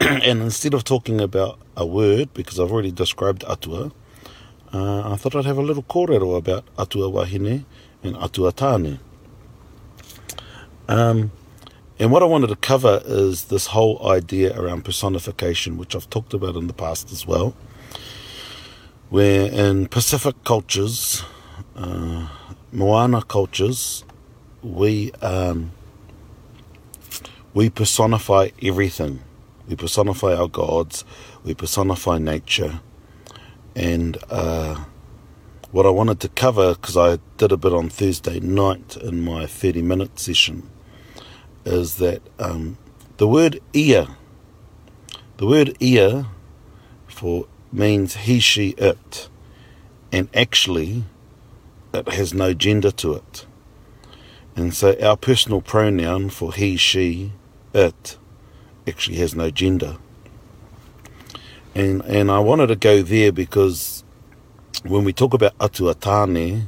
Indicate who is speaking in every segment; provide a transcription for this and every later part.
Speaker 1: and
Speaker 2: instead of talking about a word, because I've already described atua, uh, I thought I'd have a little kōrero about atua wahine and atua tāne. Um, and what I wanted to cover is this whole idea around personification, which I've talked about in the past as well. where in Pacific cultures, uh, Moana cultures, we um, we personify everything. We personify our gods. We personify nature. And uh, what I wanted to cover, because I did a bit on Thursday night in my 30 minute session, is that um, the word ear, the word ear for means he, she, it. And actually, it has no gender to it. And so our personal pronoun for he, she, it actually has no gender. And, and I wanted to go there because when we talk about atuatane,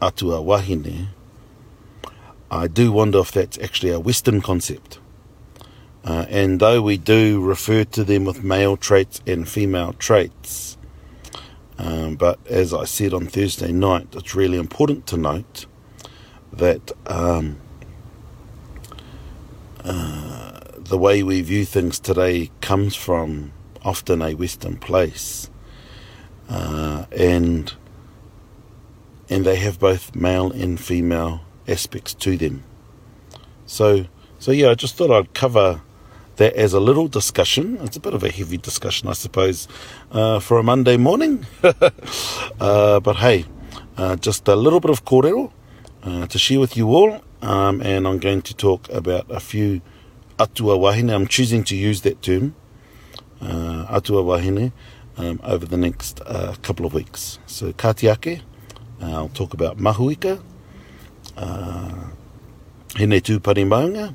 Speaker 2: atua wahine, I do wonder if that's actually a Western concept. Uh, and though we do refer to them with male traits and female traits, um, but as I said on Thursday night, it's really important to note that um, uh, the way we view things today comes from often a Western place, uh, and and they have both male and female aspects to them. So so yeah, I just thought I'd cover that as a little discussion, it's a bit of a heavy discussion, I suppose, uh, for a Monday morning. uh, but hey, uh, just a little bit of kōrero uh, to share with you all, um, and I'm going to talk about a few atua wahine. I'm choosing to use that term, uh, atua wahine, um, over the next uh, couple of weeks. So, katiake, uh, I'll talk about mahuika, uh, hine tūpari maunga.